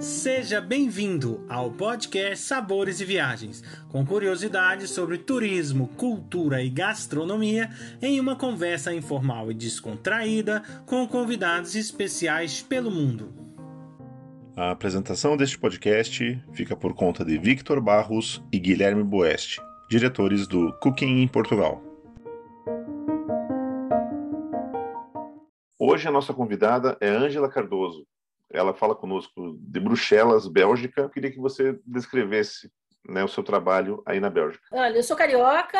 Seja bem-vindo ao podcast Sabores e Viagens, com curiosidades sobre turismo, cultura e gastronomia, em uma conversa informal e descontraída com convidados especiais pelo mundo. A apresentação deste podcast fica por conta de Victor Barros e Guilherme Boeste, diretores do Cooking em Portugal. Hoje a nossa convidada é Ângela Cardoso. Ela fala conosco de Bruxelas, Bélgica. Eu queria que você descrevesse né, o seu trabalho aí na Bélgica. Olha, eu sou carioca,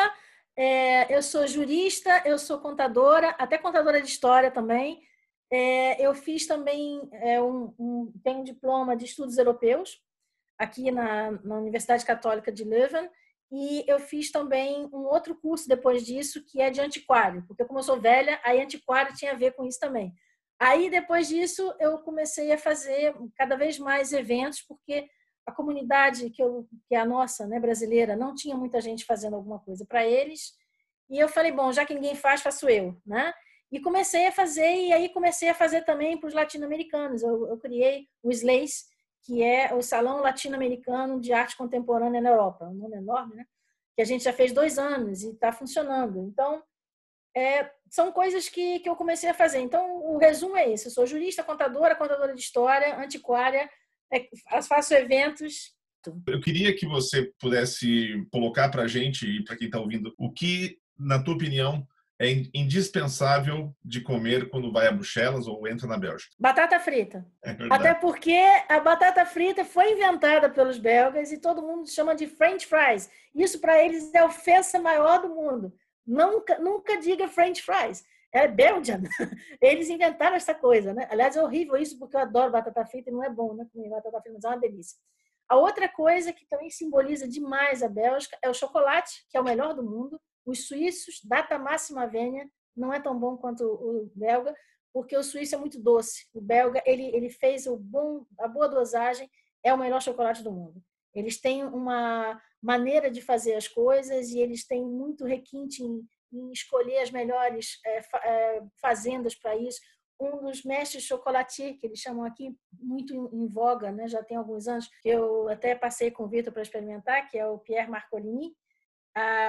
é, eu sou jurista, eu sou contadora, até contadora de história também. É, eu fiz também é, um, um, tenho um diploma de estudos europeus aqui na, na Universidade Católica de Leuven e eu fiz também um outro curso depois disso, que é de antiquário, porque como eu sou velha, aí antiquário tinha a ver com isso também. Aí depois disso eu comecei a fazer cada vez mais eventos, porque a comunidade que, eu, que é a nossa, né, brasileira, não tinha muita gente fazendo alguma coisa para eles. E eu falei, bom, já que ninguém faz, faço eu, né? E comecei a fazer, e aí comecei a fazer também para os latino-americanos. Eu, eu criei o SLACE, que é o Salão Latino-Americano de Arte Contemporânea na Europa. Um nome enorme, né? Que a gente já fez dois anos e está funcionando. Então, é, são coisas que, que eu comecei a fazer. Então, o resumo é esse. Eu sou jurista, contadora, contadora de história, antiquária, é, faço eventos. Eu queria que você pudesse colocar para a gente e para quem está ouvindo o que, na tua opinião, é indispensável de comer quando vai a Bruxelas ou entra na Bélgica? Batata frita. É Até porque a batata frita foi inventada pelos belgas e todo mundo chama de French fries. Isso para eles é a ofensa maior do mundo. Nunca, nunca diga French fries. É Belgian. Eles inventaram essa coisa, né? Aliás, é horrível isso porque eu adoro batata frita e não é bom, né? Comer batata frita, mas é uma delícia. A outra coisa que também simboliza demais a Bélgica é o chocolate, que é o melhor do mundo os suíços, data máxima vênia, não é tão bom quanto o belga, porque o suíço é muito doce. O belga, ele, ele fez o bom, a boa dosagem, é o melhor chocolate do mundo. Eles têm uma maneira de fazer as coisas e eles têm muito requinte em, em escolher as melhores é, é, fazendas para isso. Um dos mestres chocolatier, que eles chamam aqui, muito em, em voga, né? já tem alguns anos, que eu até passei com o Vitor para experimentar, que é o Pierre Marcolini,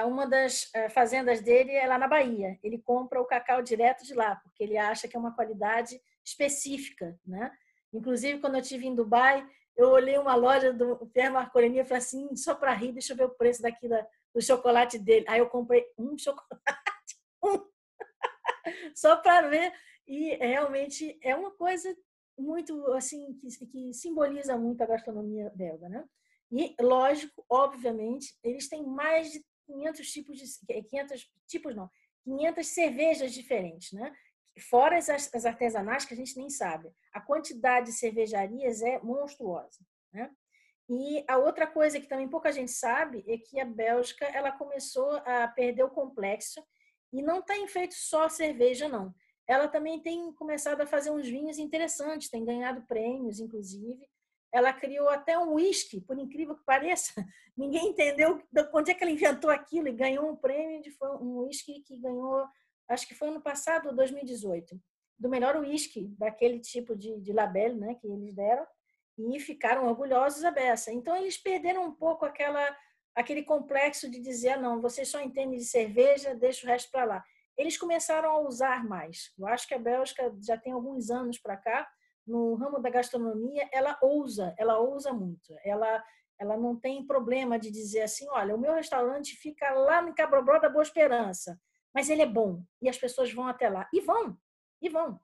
uma das eh, fazendas dele é lá na Bahia. Ele compra o cacau direto de lá, porque ele acha que é uma qualidade específica, né? Inclusive, quando eu estive em Dubai, eu olhei uma loja do Pierre Marcolini e falei assim, só para rir, deixa eu ver o preço daqui da, do chocolate dele. Aí eu comprei um chocolate, um, só para ver. E realmente é uma coisa muito assim que, que simboliza muito a gastronomia belga, né? E, lógico, obviamente, eles têm mais de 500 tipos de 500 tipos não, 500 cervejas diferentes, né? Fora as, artesanais que a gente nem sabe. A quantidade de cervejarias é monstruosa, né? E a outra coisa que também pouca gente sabe é que a Bélgica ela começou a perder o complexo e não tem feito só cerveja não. Ela também tem começado a fazer uns vinhos interessantes, tem ganhado prêmios, inclusive ela criou até um whisky, por incrível que pareça. Ninguém entendeu onde é que ela inventou aquilo e ganhou um prêmio de um whisky que ganhou, acho que foi ano passado, 2018, do melhor whisky daquele tipo de, de label, né, que eles deram e ficaram orgulhosos a beça. Então eles perderam um pouco aquela aquele complexo de dizer, ah, não, vocês só entendem de cerveja, deixa o resto para lá. Eles começaram a usar mais. Eu acho que a Bélgica já tem alguns anos para cá no ramo da gastronomia, ela ousa, ela ousa muito. Ela ela não tem problema de dizer assim, olha, o meu restaurante fica lá no Cabrobró da Boa Esperança, mas ele é bom e as pessoas vão até lá e vão, e vão.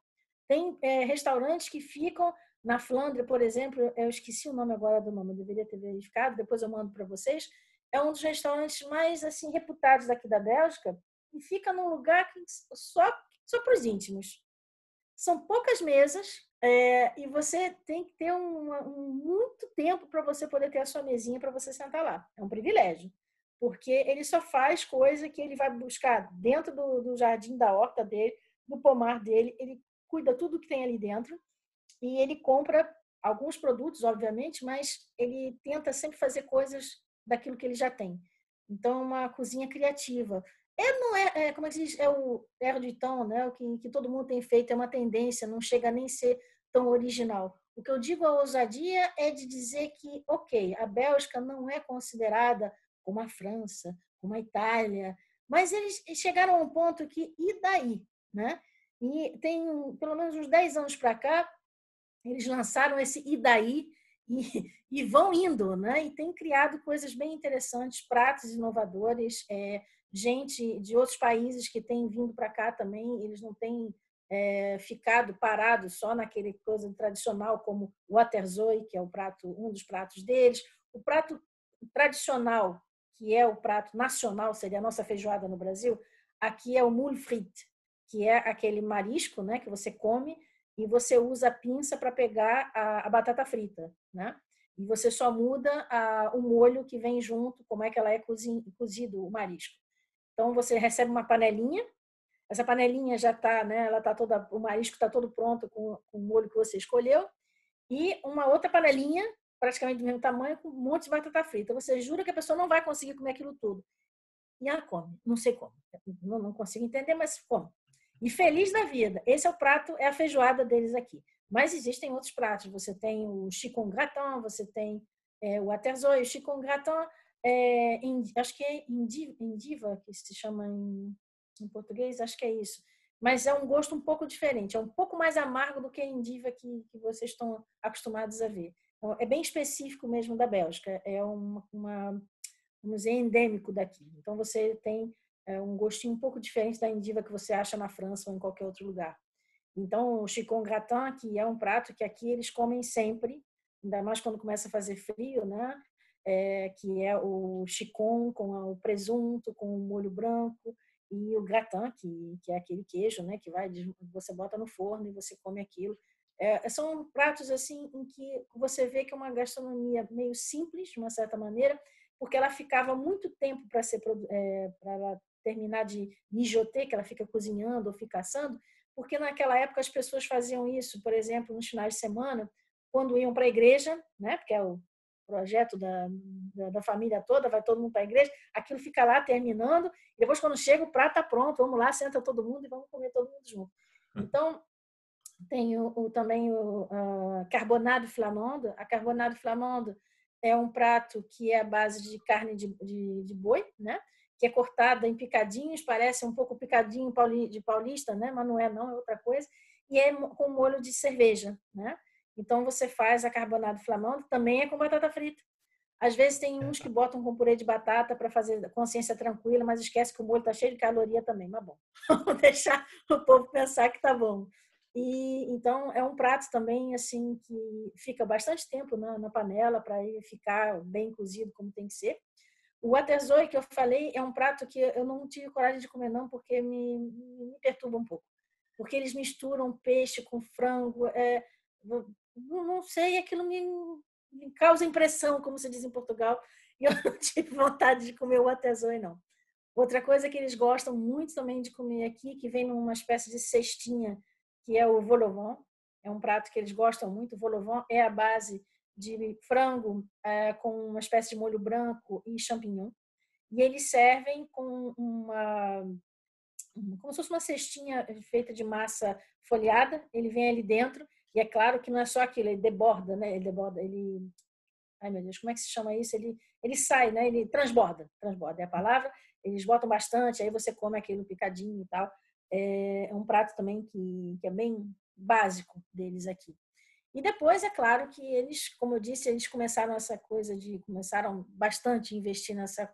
Tem é, restaurantes que ficam na Flandre, por exemplo, eu esqueci o nome agora do nome, eu deveria ter verificado, depois eu mando para vocês. É um dos restaurantes mais assim reputados daqui da Bélgica e fica num lugar que só só para os íntimos. São poucas mesas, é, e você tem que ter um, um muito tempo para você poder ter a sua mesinha para você sentar lá. É um privilégio, porque ele só faz coisa que ele vai buscar dentro do, do jardim da horta dele, do pomar dele. Ele cuida tudo que tem ali dentro e ele compra alguns produtos, obviamente, mas ele tenta sempre fazer coisas daquilo que ele já tem. Então, é uma cozinha criativa. É, não é, é como é que diz, é o erro de tom, né? O que, que todo mundo tem feito, é uma tendência, não chega nem a ser tão original. O que eu digo a ousadia é de dizer que, ok, a Bélgica não é considerada como a França, como a Itália, mas eles chegaram a um ponto que, e daí? Né? E tem pelo menos uns 10 anos para cá, eles lançaram esse e daí e, e, vão indo, né? E tem criado coisas bem interessantes, pratos inovadores, é, gente de outros países que tem vindo para cá também, eles não têm é, ficado parados só naquele coisa tradicional como o waterzooi, que é o prato, um dos pratos deles. O prato tradicional, que é o prato nacional, seria a nossa feijoada no Brasil, aqui é o moule que é aquele marisco, né, que você come e você usa a pinça para pegar a, a, batata frita, né? E você só muda a, o molho que vem junto, como é que ela é cozido o marisco. Então você recebe uma panelinha, essa panelinha já está, né? Ela tá toda, o marisco está todo pronto com, com, o molho que você escolheu e uma outra panelinha praticamente do mesmo tamanho com um monte de batata frita. Você jura que a pessoa não vai conseguir comer aquilo tudo e ela come. Não sei como, não, não consigo entender, mas come. E feliz da vida. Esse é o prato, é a feijoada deles aqui. Mas existem outros pratos. Você tem o chicon gratin, você tem é, o aterzoi. O chicon gratin, é, acho que é indiva, que se chama em, em, português, acho que é isso. Mas é um gosto um pouco diferente. É um pouco mais amargo do que a indiva que, que vocês estão acostumados a ver. É bem específico mesmo da Bélgica. É uma, uma vamos dizer, endêmico daqui. Então, você tem é um gostinho um pouco diferente da endiva que você acha na França ou em qualquer outro lugar. Então, o chicon gratin, que é um prato que aqui eles comem sempre, ainda mais quando começa a fazer frio, né? É, que é o chicon com o presunto, com o molho branco e o gratin, que, que é aquele queijo, né? Que vai você bota no forno e você come aquilo. É, são pratos assim em que você vê que é uma gastronomia meio simples, de uma certa maneira, porque ela ficava muito tempo para ser é, para terminar de mijoter, que ela fica cozinhando ou fica assando, porque naquela época as pessoas faziam isso, por exemplo, nos finais de semana, quando iam para a igreja, né, porque é o projeto da, da, da família toda, vai todo mundo para a igreja, aquilo fica lá terminando, e depois quando chega o prato está pronto, vamos lá, senta todo mundo e vamos comer todo mundo junto. Hum. Então, tem o, o também o uh, carbonado flamando. A carbonado flamando é um prato que é a base de carne de, de, de boi, né? que é cortada em picadinhos, parece um pouco picadinho de paulista, né? mas não é não, é outra coisa, e é com molho de cerveja. Né? Então você faz a carbonado flamando, também é com batata frita. Às vezes tem uns que botam com purê de batata para fazer consciência tranquila, mas esquece que o molho está cheio de caloria também. Mas bom, vamos deixar o povo pensar que está bom. E então é um prato também assim que fica bastante tempo na, na panela para ele ficar bem cozido como tem que ser. O waterzooi que eu falei é um prato que eu não tive coragem de comer não, porque me, me perturba um pouco. Porque eles misturam peixe com frango, é, não, sei, aquilo me, me, causa impressão, como se diz em Portugal, e eu não tive vontade de comer o waterzooi não. Outra coisa que eles gostam muito também de comer aqui, que vem numa espécie de cestinha, que é o vol É um prato que eles gostam muito. O vol é a base de frango é, com uma espécie de molho branco e champignon. E eles servem com uma como se fosse uma cestinha feita de massa folhada, ele vem ali dentro, e é claro que não é só aquilo, ele deborda, né? Ele deborda, ele Ai meu Deus, como é que se chama isso? Ele ele sai, né? Ele transborda, transborda é a palavra. Eles botam bastante, aí você come aquilo picadinho e tal. É, é um prato também que, que é bem básico deles aqui. E depois, é claro que eles, como eu disse, eles começaram essa coisa de começaram bastante a investir nessa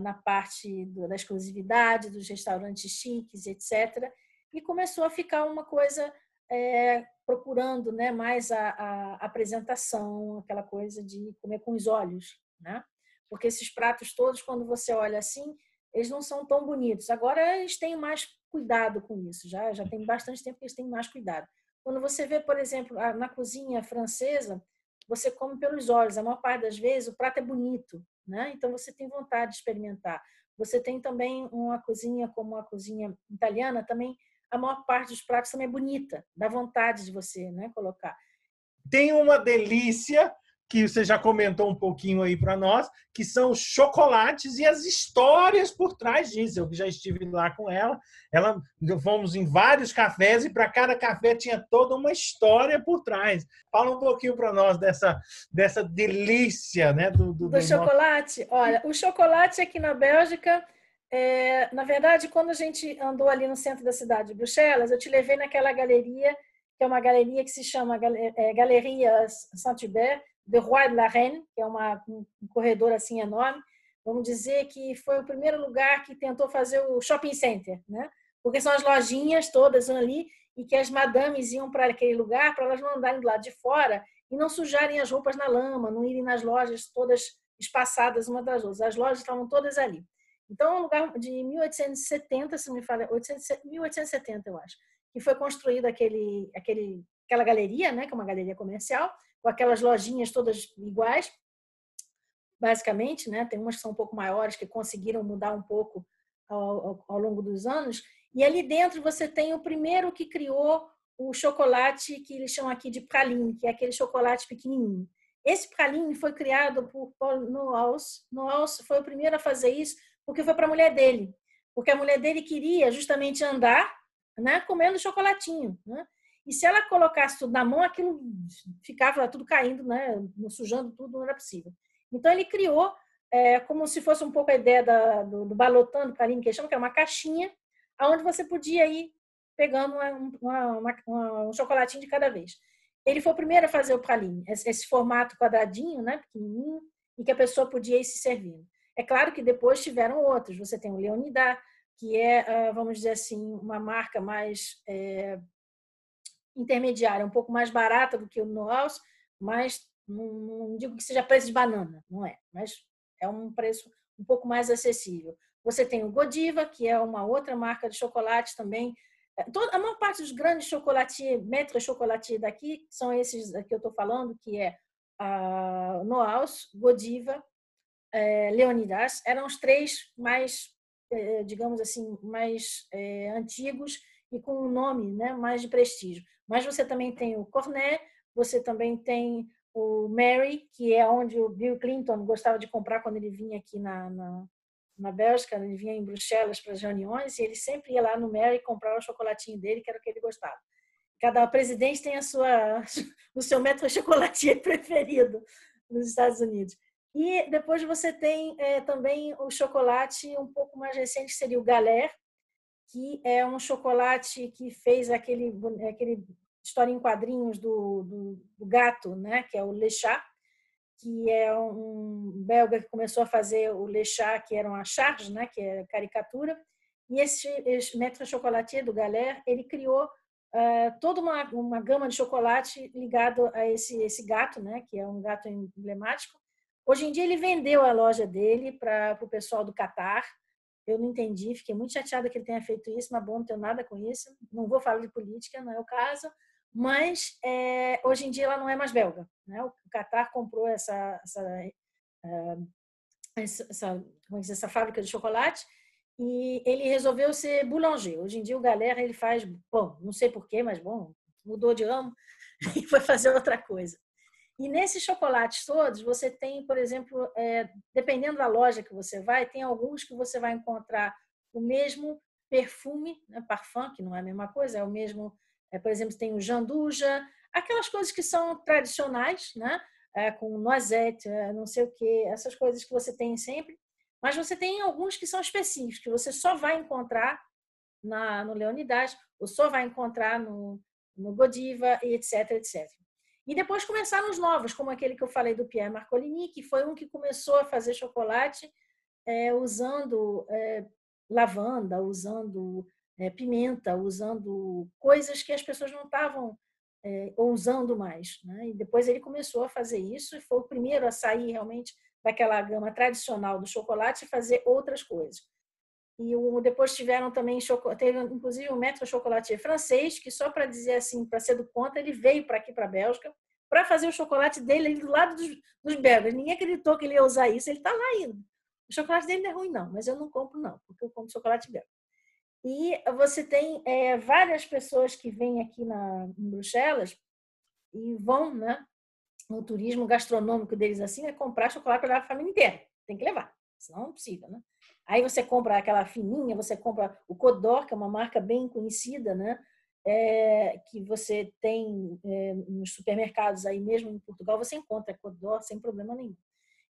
na parte da exclusividade dos restaurantes chiques, etc. E começou a ficar uma coisa é, procurando, né, mais a, a, apresentação, aquela coisa de comer com os olhos, né? Porque esses pratos todos, quando você olha assim, eles não são tão bonitos. Agora eles têm mais cuidado com isso, já já tem bastante tempo que eles têm mais cuidado. Quando você vê, por exemplo, na cozinha francesa, você come pelos olhos. A maior parte das vezes o prato é bonito, né? Então você tem vontade de experimentar. Você tem também uma cozinha como a cozinha italiana, também a maior parte dos pratos também é bonita, dá vontade de você, né, colocar. Tem uma delícia que você já comentou um pouquinho aí para nós, que são os chocolates e as histórias por trás disso. Eu já estive lá com ela, ela fomos em vários cafés e para cada café tinha toda uma história por trás. Fala um pouquinho para nós dessa, dessa delícia, né, do, do, do, do chocolate. Nosso... Olha, o chocolate aqui na Bélgica é, na verdade, quando a gente andou ali no centro da cidade de Bruxelas, eu te levei naquela galeria, que é uma galeria que se chama é, Galeria Saint-Hubert de Roi de la Reine, que é uma, um corredor assim enorme. Vamos dizer que foi o primeiro lugar que tentou fazer o shopping center, né? Porque são as lojinhas todas ali e que as madames iam para aquele lugar para elas não andarem do lado de fora e não sujarem as roupas na lama, não irem nas lojas todas espaçadas uma das outras. As lojas estavam todas ali. Então, é um lugar de 1870, se me fala, 1870, eu acho, que foi construído aquele, aquele, aquela galeria, né, que é uma galeria comercial, com aquelas lojinhas todas iguais, basicamente, né? Tem umas que são um pouco maiores, que conseguiram mudar um pouco ao, ao, ao longo dos anos. E ali dentro você tem o primeiro que criou o chocolate que eles chamam aqui de praline, que é aquele chocolate pequenininho. Esse praline foi criado por Paul Noaus. Noaus foi o primeiro a fazer isso porque foi para a mulher dele. Porque a mulher dele queria justamente andar né, comendo chocolatinho. Né? E se ela colocasse tudo na mão, aquilo ficava tudo caindo, né, sujando tudo, não era possível. Então ele criou é, como se fosse um pouco a ideia da, do, do balotando que chamam, que é uma caixinha, onde você podia ir pegando uma, uma, uma, um chocolatinho de cada vez. Ele foi o primeiro a fazer o praline, esse, esse formato quadradinho, né, pequenininho, e que a pessoa podia ir se servindo. É claro que depois tiveram outros. Você tem o Leonidá, que é, ah, vamos dizer assim, uma marca mais é, intermediária, um pouco mais barata do que o Noaus, mas não, não, digo que seja preço de banana, não é, mas é um preço um pouco mais acessível. Você tem o Godiva, que é uma outra marca de chocolate também. É, a maior parte dos grandes chocolatiers, metro chocolatier daqui, são esses que eu estou falando, que é a Noaus, Godiva é, Leonidas eram os três mais, é, digamos assim, mais é, antigos e com um nome né, mais de prestígio. Mas você também tem o Cornet, você também tem o Mary, que é onde o Bill Clinton gostava de comprar quando ele vinha aqui na, na, na Bélgica, ele vinha em Bruxelas para as reuniões, e ele sempre ia lá no Mary comprar o chocolatinho dele, que era o que ele gostava. Cada presidente tem a sua, o seu metro chocolatier preferido nos Estados Unidos. E depois você tem é, também o chocolate um pouco mais recente, que seria o Galère, que é um chocolate que fez aquele, aquele história em quadrinhos do, do, do gato, né? que é o Le Chat, que é um belga que começou a fazer o Le Chat, que era uma charge, né? que é caricatura. E esse, esse maître chocolatier do Galère, ele criou uh, toda uma, uma gama de chocolate ligado a esse, esse gato, né? que é um gato emblemático, Hoje em dia ele vendeu a loja dele para o pessoal do Catar. Eu não entendi, fiquei muito chateada que ele tenha feito isso, mas bom, não tenho nada com isso. Não vou falar de política, não é o caso. Mas é, hoje em dia ela não é mais belga. Né? O Catar comprou essa, essa, eh, essa, essa, diz, essa fábrica de chocolate e ele resolveu ser boulanger. Hoje em dia o Galera ele faz, bom, não sei porquê, mas bom, mudou de ramo e foi fazer outra coisa. E nesses chocolates todos, você tem, por exemplo, é, dependendo da loja que você vai, tem alguns que você vai encontrar o mesmo perfume, né, parfum, que não é a mesma coisa, é o mesmo, é, por exemplo, tem o janduja, aquelas coisas que são tradicionais, né? É, com noisette, não sei o que, essas coisas que você tem sempre. Mas você tem alguns que são específicos, que você só vai encontrar na, no Leonidas, ou só vai encontrar no, no Godiva, etc, etc. E depois começaram os novos, como aquele que eu falei do Pierre Marcolini, que foi um que começou a fazer chocolate é, usando é, lavanda, usando é, pimenta, usando coisas que as pessoas não estavam é, usando mais. Né? E depois ele começou a fazer isso e foi o primeiro a sair realmente daquela gama tradicional do chocolate e fazer outras coisas. E o, depois tiveram também, teve inclusive um metro chocolatier francês, que só para dizer assim, para ser do conta, ele veio para aqui, para a Bélgica, para fazer o chocolate dele ali do lado dos, dos belgas. Ninguém acreditou que ele ia usar isso, ele está lá indo. O chocolate dele não é ruim, não, mas eu não compro, não, porque eu compro chocolate belga. E você tem é, várias pessoas que vêm aqui na, em Bruxelas e vão, né? no turismo gastronômico deles assim é comprar chocolate para a família inteira. Tem que levar, senão não é possível, né? Aí você compra aquela fininha, você compra o Codor, que é uma marca bem conhecida, né? É, que você tem é, nos supermercados aí mesmo em Portugal, você encontra Codor sem problema nenhum.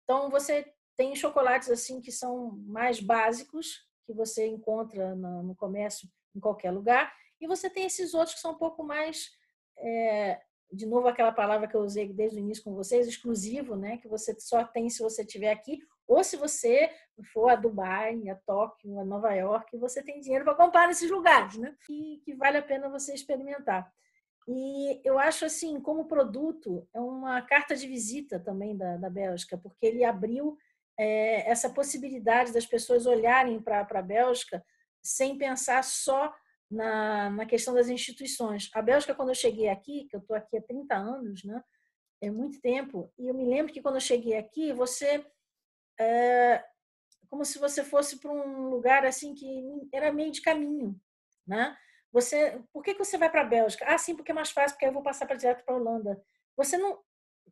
Então você tem chocolates assim que são mais básicos, que você encontra no, no comércio em qualquer lugar, e você tem esses outros que são um pouco mais é, de novo aquela palavra que eu usei desde o início com vocês, exclusivo, né? Que você só tem se você estiver aqui, ou se você for a Dubai, a Tóquio, a Nova York, você tem dinheiro para comprar nesses lugares, né? E que vale a pena você experimentar. E eu acho assim, como produto, é uma carta de visita também da, da Bélgica, porque ele abriu é, essa possibilidade das pessoas olharem para a Bélgica sem pensar só na, na questão das instituições. A Bélgica, quando eu cheguei aqui, que eu estou aqui há 30 anos, né? É muito tempo. E eu me lembro que quando eu cheguei aqui, você é, como se você fosse para um lugar assim que era meio de caminho, né? Você, por que, que você vai para a Bélgica? Ah, sim, porque é mais fácil, porque eu vou passar para direto para a Holanda. Você não,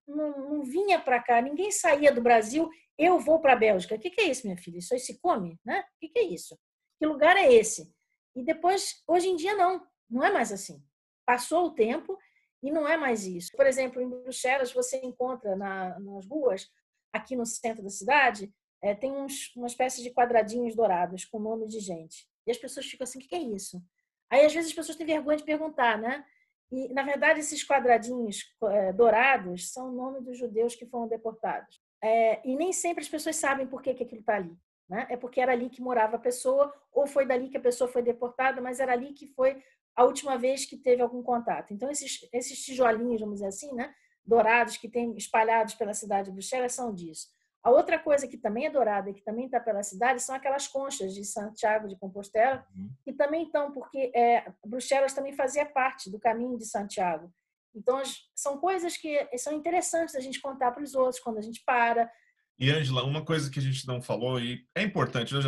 não, não vinha para cá, ninguém saía do Brasil, eu vou para a Bélgica. O que, que é isso, minha filha? Isso aí se come, né? O que, que é isso? Que lugar é esse? E depois, hoje em dia, não, não é mais assim. Passou o tempo e não é mais isso. Por exemplo, em Bruxelas, você encontra na, nas ruas, aqui no centro da cidade, é, tem uns, uma espécie de quadradinhos dourados com nome de gente. E as pessoas ficam assim: o que é isso? Aí, às vezes, as pessoas têm vergonha de perguntar, né? E, na verdade, esses quadradinhos é, dourados são o nome dos judeus que foram deportados. É, e nem sempre as pessoas sabem por que, que aquilo está ali. Né? É porque era ali que morava a pessoa, ou foi dali que a pessoa foi deportada, mas era ali que foi a última vez que teve algum contato. Então, esses, esses tijolinhos, vamos dizer assim, né? Dourados que tem espalhados pela cidade de Bruxelas são disso. A outra coisa que também é dourada e que também está pela cidade são aquelas conchas de Santiago de Compostela, uhum. que também estão, porque é, Bruxelas também fazia parte do caminho de Santiago. Então, são coisas que são interessantes a gente contar para os outros quando a gente para, e, Angela, uma coisa que a gente não falou, e é importante, né,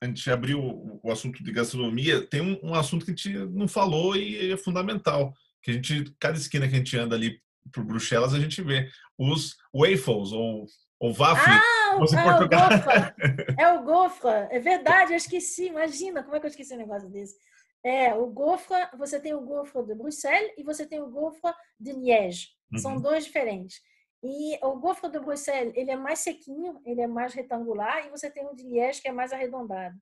a gente abriu o assunto de gastronomia, tem um, um, assunto que a gente não falou e é fundamental, que a gente, cada esquina que a gente anda ali por Bruxelas, a gente vê os waffles, ou, ou waffle. Ah, é, o gofra. é o gofra, é verdade, eu esqueci, imagina, como é que eu esqueci um negócio desse? É, o gofra, você tem o gofra de Bruxelas e você tem o gofra de Liège. São uhum. dois diferentes. E o Gofre de Bruxelas, ele é mais sequinho, ele é mais retangular, e você tem o de Liège, que é mais arredondado.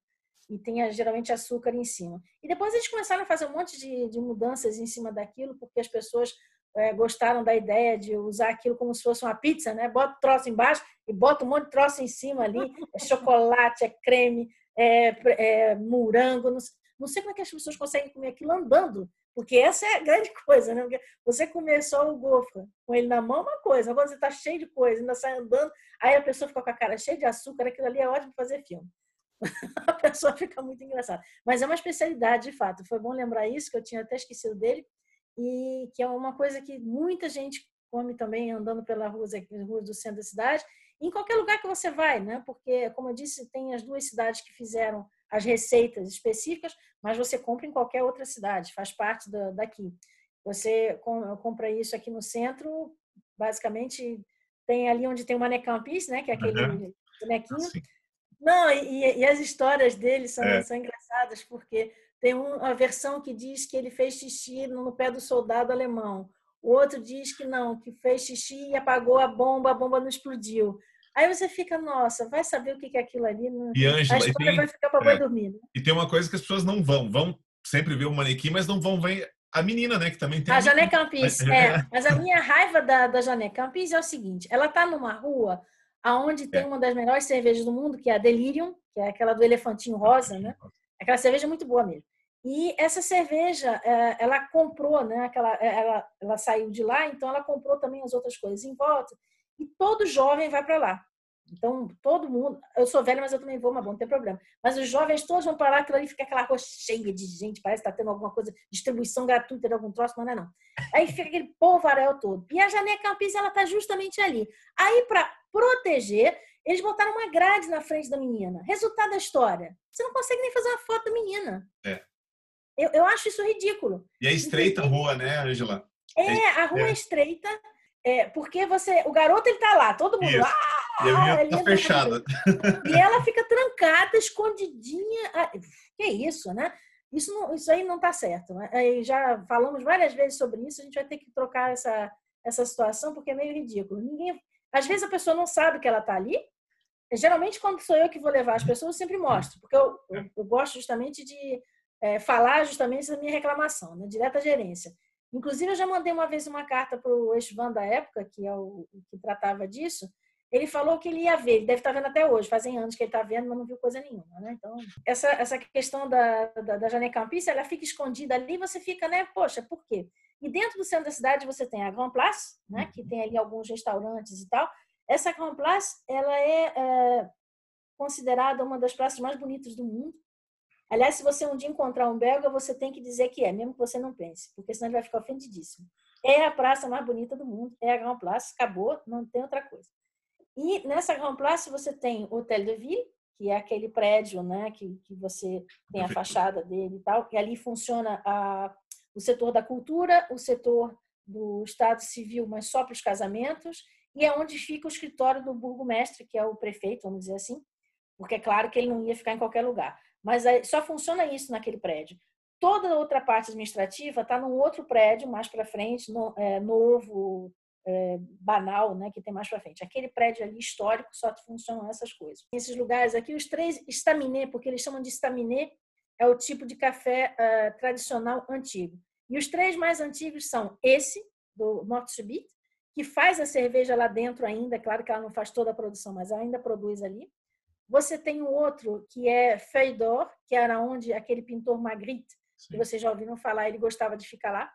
E tem geralmente açúcar em cima. E depois eles começaram a fazer um monte de, de mudanças em cima daquilo, porque as pessoas é, gostaram da ideia de usar aquilo como se fosse uma pizza, né? Bota o troço embaixo e bota um monte de troço em cima ali. É chocolate, é creme, é, é morango. Não, não sei como é que as pessoas conseguem comer aquilo andando. Porque essa é a grande coisa, né? Porque você começou o gofro com ele na mão, é uma coisa. Agora você está cheio de coisa, ainda sai andando, aí a pessoa fica com a cara cheia de açúcar, aquilo ali é ótimo fazer filme. a pessoa fica muito engraçada. Mas é uma especialidade, de fato. Foi bom lembrar isso, que eu tinha até esquecido dele, e que é uma coisa que muita gente come também andando pelas ruas, ruas do centro da cidade, em qualquer lugar que você vai, né? Porque, como eu disse, tem as duas cidades que fizeram as receitas específicas, mas você compra em qualquer outra cidade, faz parte da, daqui. Você compra isso aqui no centro, basicamente tem ali onde tem o Manecampis, né, que é aquele uhum. bonequinho. Assim. Não, e, e, as histórias dele são, é. são engraçadas, porque tem uma versão que diz que ele fez xixi no pé do soldado alemão. O outro diz que não, que fez xixi e apagou a bomba, a bomba não explodiu. Aí você fica, nossa, vai saber o que é aquilo ali. Né? E Angela, a história tem, vai ficar para é, dormir. Né? E tem uma coisa que as pessoas não vão, vão sempre ver o manequim, mas não vão ver a menina, né? Que também tem. A, a Jané Campis, é. Mas a minha raiva da, da Jané Campis é o seguinte: ela tá numa rua aonde tem é. uma das melhores cervejas do mundo, que é a Delirium, que é aquela do elefantinho rosa, né? Aquela cerveja é muito boa mesmo. E essa cerveja, é, ela comprou, né? Aquela, é, ela, ela saiu de lá, então ela comprou também as outras coisas em volta. E todo jovem vai para lá. Então, todo mundo. Eu sou velha, mas eu também vou, mas bom, não tem problema. Mas os jovens todos vão para lá, aquilo ali fica aquela rua cheia de gente, parece que está tendo alguma coisa, distribuição gratuita de algum troço, mas não é não. Aí fica aquele polvaréu todo. E a Jané Campis, ela está justamente ali. Aí, para proteger, eles botaram uma grade na frente da menina. Resultado da história: você não consegue nem fazer uma foto da menina. É. Eu, eu acho isso ridículo. E é estreita a rua, né, Angela? É, a rua é, é estreita É, porque você, o garoto ele tá lá, todo mundo. Ah, e a tá fechada. E ela fica trancada, escondidinha. Ah, que isso, né? Isso, não, isso aí não está certo. Né? já falamos várias vezes sobre isso, a gente vai ter que trocar essa, essa situação, porque é meio ridículo. Ninguém, às vezes a pessoa não sabe que ela está ali. Geralmente, quando sou eu que vou levar as pessoas, eu sempre mostro, porque eu, eu, eu gosto justamente de é, falar justamente da minha reclamação, né? direto à gerência. Inclusive, eu já mandei uma vez uma carta para o ex-van da época, que é o que tratava disso, ele falou que ele ia ver, ele deve estar vendo até hoje, fazem anos que ele está vendo, mas não viu coisa nenhuma, né? Então, essa, essa questão da, da, da Janine Campis, ela fica escondida ali, você fica, né? Poxa, por quê? E dentro do centro da cidade você tem a Grand Place, né? Que tem ali alguns restaurantes e tal. Essa Grand Place, ela é, é considerada uma das praças mais bonitas do mundo. Aliás, se você um dia encontrar um belga, você tem que dizer que é, mesmo que você não pense, porque senão ele vai ficar ofendidíssimo. É a praça mais bonita do mundo, é a Grand Place, acabou, não tem outra coisa. E nessa Grand Place você tem o Hotel de Ville, que é aquele prédio né, que, que você tem a fachada dele e tal, e ali funciona a, o setor da cultura, o setor do Estado Civil, mas só para os casamentos, e é onde fica o escritório do burgomestre, que é o prefeito, vamos dizer assim, porque é claro que ele não ia ficar em qualquer lugar. Mas só funciona isso naquele prédio. Toda a outra parte administrativa está num outro prédio mais para frente, no, é, novo, é, banal, né, que tem mais para frente. Aquele prédio ali histórico só funcionam essas coisas. Nesses lugares aqui, os três estaminet, porque eles chamam de estaminet, é o tipo de café uh, tradicional antigo. E os três mais antigos são esse, do Mort Subit, que faz a cerveja lá dentro ainda, claro que ela não faz toda a produção, mas ela ainda produz ali. Você tem o outro, que é Feuille d'Or, que era onde aquele pintor Magritte, Sim. que vocês já ouviram falar, ele gostava de ficar lá.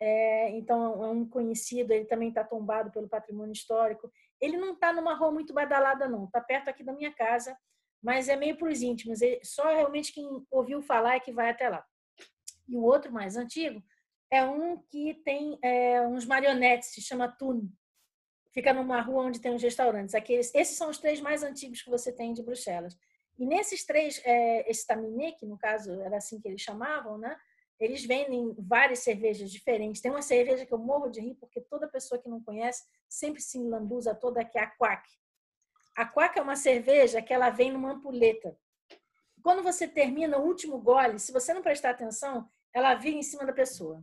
É, então, é um conhecido, ele também está tombado pelo patrimônio histórico. Ele não está numa rua muito badalada, não. Está perto aqui da minha casa, mas é meio para os íntimos. Só realmente quem ouviu falar é que vai até lá. E o outro mais antigo é um que tem é, uns marionetes, se chama Thun. Fica numa rua onde tem uns restaurantes. Aqueles, esses são os três mais antigos que você tem de Bruxelas. E nesses três, é, esse Taminé, que no caso era assim que eles chamavam, né? Eles vendem várias cervejas diferentes. Tem uma cerveja que eu morro de rir, porque toda pessoa que não conhece sempre se lambuza toda, que é a Quack. A Quack é uma cerveja que ela vem numa ampuleta. Quando você termina o último gole, se você não prestar atenção, ela vira em cima da pessoa.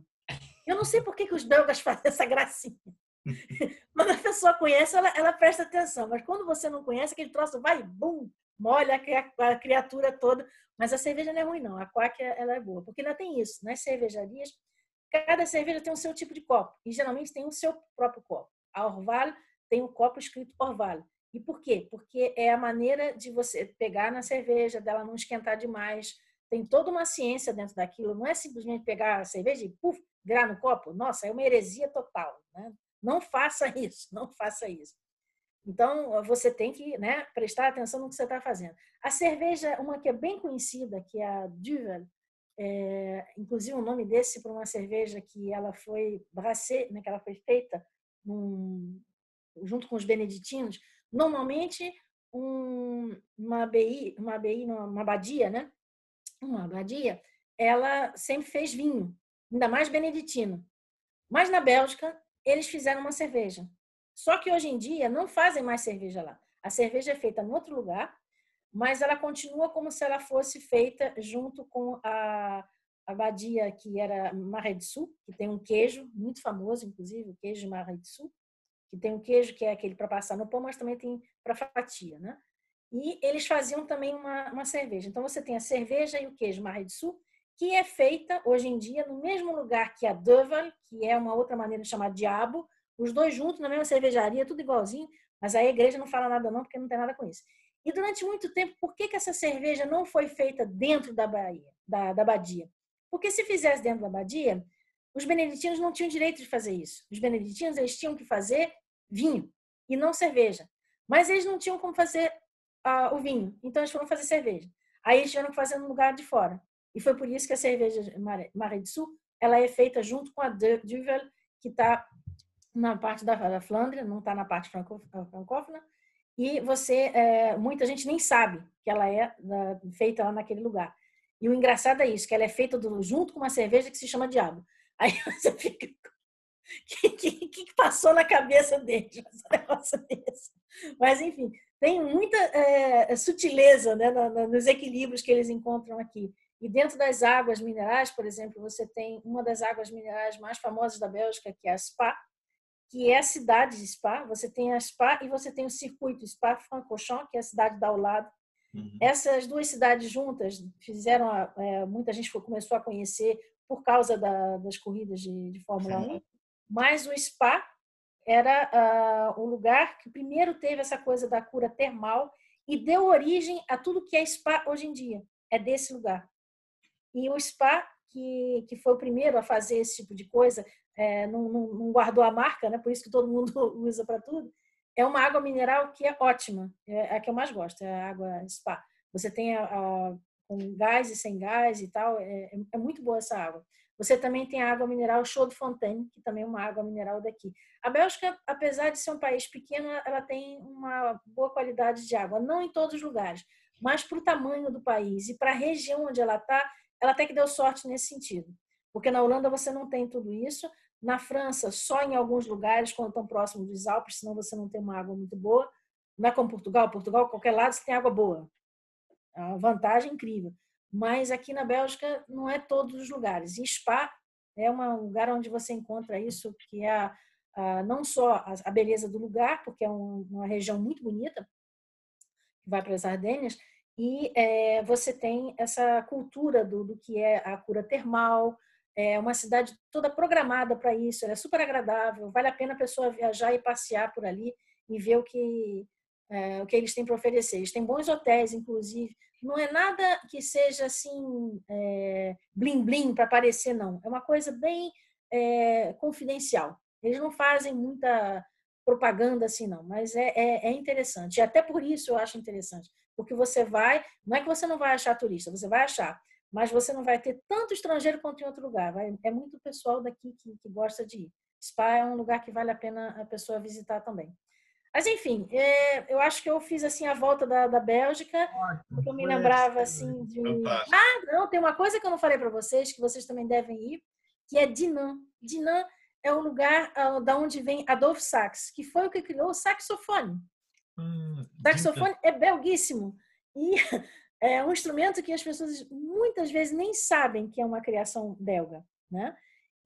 Eu não sei por que, que os belgas fazem essa gracinha. Quando a pessoa conhece, ela, ela presta atenção. Mas quando você não conhece, aquele troço vai, bum, molha a criatura toda. Mas a cerveja não é ruim, não. A Quack ela é boa. Porque ainda tem isso. Nas cervejarias, cada cerveja tem o seu tipo de copo. E geralmente tem o seu próprio copo. A Orval tem o copo escrito Orval. E por quê? Porque é a maneira de você pegar na cerveja, dela não esquentar demais. Tem toda uma ciência dentro daquilo. Não é simplesmente pegar a cerveja e puf, virar no copo. Nossa, é uma heresia total. Né? Não faça isso, não faça isso. Então, você tem que né, prestar atenção no que você está fazendo. A cerveja, uma que é bem conhecida, que é a Duvel, é, inclusive o nome desse para uma cerveja que ela foi brassée, né, que ela foi feita num, junto com os beneditinos. Normalmente, um, uma ABI, uma ABI, uma abadia, né? Uma abadia, ela sempre fez vinho, ainda mais beneditino. Mas na Bélgica, eles fizeram uma cerveja. Só que hoje em dia não fazem mais cerveja lá. A cerveja é feita em outro lugar, mas ela continua como se ela fosse feita junto com a abadia que era Marais du Sul, que tem um queijo muito famoso, inclusive, o queijo de Marais du Sul, que tem um queijo que é aquele para passar no pão, mas também tem para fatia, né? E eles faziam também uma, uma cerveja. Então você tem a cerveja e o queijo Marais du Sul, que é feita hoje em dia no mesmo lugar que a Duvel, que é uma outra maneira de chamar diabo, os dois juntos na mesma cervejaria, tudo igualzinho, mas a igreja não fala nada não, porque não tem nada com isso. E durante muito tempo, por que, que essa cerveja não foi feita dentro da, Bahia, da, da abadia? Porque se fizesse dentro da abadia, os beneditinos não tinham direito de fazer isso. Os beneditinos eles tinham que fazer vinho e não cerveja. Mas eles não tinham como fazer uh, o vinho, então eles foram fazer cerveja. Aí eles tiveram que fazer no lugar de fora. E foi por isso que a cerveja Marais do Sul ela é feita junto com a Duvel, que está na parte da, da não está na parte francófona, e você, é, muita gente nem sabe que ela é da, feita lá naquele lugar. E o engraçado é isso, que ela é feita do, junto com uma cerveja que se chama Diabo. Aí você fica, que, que, que, passou na cabeça desse. Mas, enfim, tem muita é, sutileza né, nos equilíbrios que eles encontram aqui. E dentro das águas minerais, por exemplo, você tem uma das águas minerais mais famosas da Bélgica, que é a Spa, que é a cidade de Spa. Você tem a Spa e você tem o circuito Spa-Francorchamps, que é a cidade da ao lado. Uhum. Essas duas cidades juntas fizeram, é, muita gente começou a conhecer por causa da, das corridas de, de Fórmula Sim. 1, mas o Spa era uh, um lugar que primeiro teve essa coisa da cura termal e deu origem a tudo que é Spa hoje em dia. É desse lugar. E o Spa, que, que foi o primeiro a fazer esse tipo de coisa, é, não, não, não, guardou a marca, né? por isso que todo mundo usa para tudo. É uma água mineral que é ótima, é a que eu mais gosto, é a água Spa. Você tem a, a com gás e sem gás e tal, é, é muito boa essa água. Você também tem a água mineral Chaux de Fontaine, que também é uma água mineral daqui. A Bélgica, apesar de ser um país pequeno, ela tem uma boa qualidade de água. Não em todos os lugares, mas para o tamanho do país e para a região onde ela está, ela até que deu sorte nesse sentido. Porque na Holanda você não tem tudo isso. Na França, só em alguns lugares, quando estão próximos dos Alpes, senão você não tem uma água muito boa. Não é como Portugal. Portugal, qualquer lado, você tem água boa. É uma vantagem incrível mas aqui na Bélgica não é todos os lugares. E Spa é um lugar onde você encontra isso, que é a, não só a, beleza do lugar, porque é um, uma região muito bonita, que vai para as Ardenhas, e é, você tem essa cultura do, do, que é a cura termal, é uma cidade toda programada para isso, é super agradável, vale a pena a pessoa viajar e passear por ali e ver o que, é, o que eles têm para oferecer. Eles têm bons hotéis, inclusive, não é nada que seja assim é, blim blim para aparecer não. É uma coisa bem é, confidencial. Eles não fazem muita propaganda assim não mas é, é, é, interessante. E até por isso eu acho interessante porque você vai não é que você não vai achar turista você vai achar mas você não vai ter tanto estrangeiro quanto em outro lugar vai, é muito pessoal daqui que, que gosta de ir Spa é um lugar que vale a pena a pessoa visitar também mas, enfim, é, eu acho que eu fiz assim a volta da, da Bélgica, porque eu me lembrava assim de. Fantástico. Ah, não, tem uma coisa que eu não falei para vocês, que vocês também devem ir, que é Dinan. Dinan é o lugar uh, da onde vem Adolf Sax, que foi o que criou o saxofone. Hum, saxofone é belguíssimo. E é um instrumento que as pessoas muitas vezes nem sabem que é uma criação belga, né?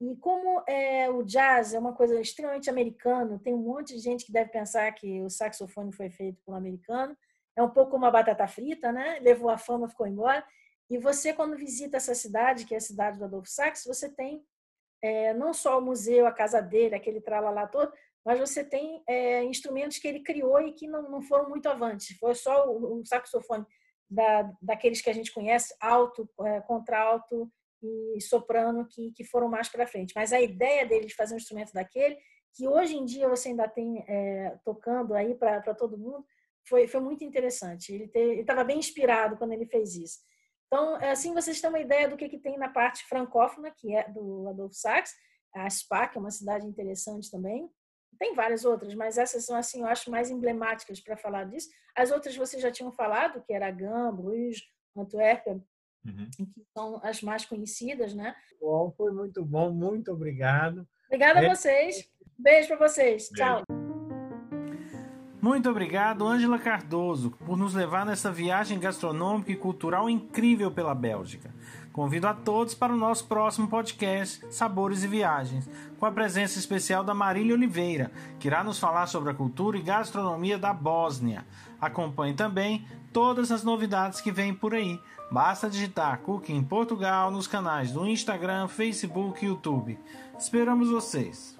E como é, o jazz é uma coisa extremamente americana, tem um monte de gente que deve pensar que o saxofone foi feito por um americano. É um pouco como a batata frita, né? Levou a fama, ficou embora. E você, quando visita essa cidade, que é a cidade do Adolfo Sax, você tem é, não só o museu, a casa dele, aquele tralalá todo, mas você tem é, instrumentos que ele criou e que não, não foram muito avante. Foi só o, o saxofone da, daqueles que a gente conhece, alto, é, contralto, e soprano que, que foram mais para frente. Mas a ideia dele de fazer um instrumento daquele, que hoje em dia você ainda tem é, tocando aí para todo mundo, foi, foi muito interessante. Ele estava bem inspirado quando ele fez isso. Então, assim vocês têm uma ideia do que, que tem na parte francófona, que é do Adolfo Sax, a Spa, que é uma cidade interessante também. Tem várias outras, mas essas são, assim, eu acho mais emblemáticas para falar disso. As outras vocês já tinham falado, que era Gand, Bruges, Antuérpia, uhum. que são as mais conhecidas, né? Bom, foi muito bom, muito obrigado. Obrigada a vocês. Beijo para vocês. Beijo. Tchau. Muito obrigado, Ângela Cardoso, por nos levar nessa viagem gastronômica e cultural incrível pela Bélgica. Convido a todos para o nosso próximo podcast Sabores e Viagens, com a presença especial da Marília Oliveira, que irá nos falar sobre a cultura e gastronomia da Bósnia. Acompanhe também todas as novidades que vêm por aí. Basta digitar Cooking Portugal nos canais do Instagram, Facebook e YouTube. Esperamos vocês!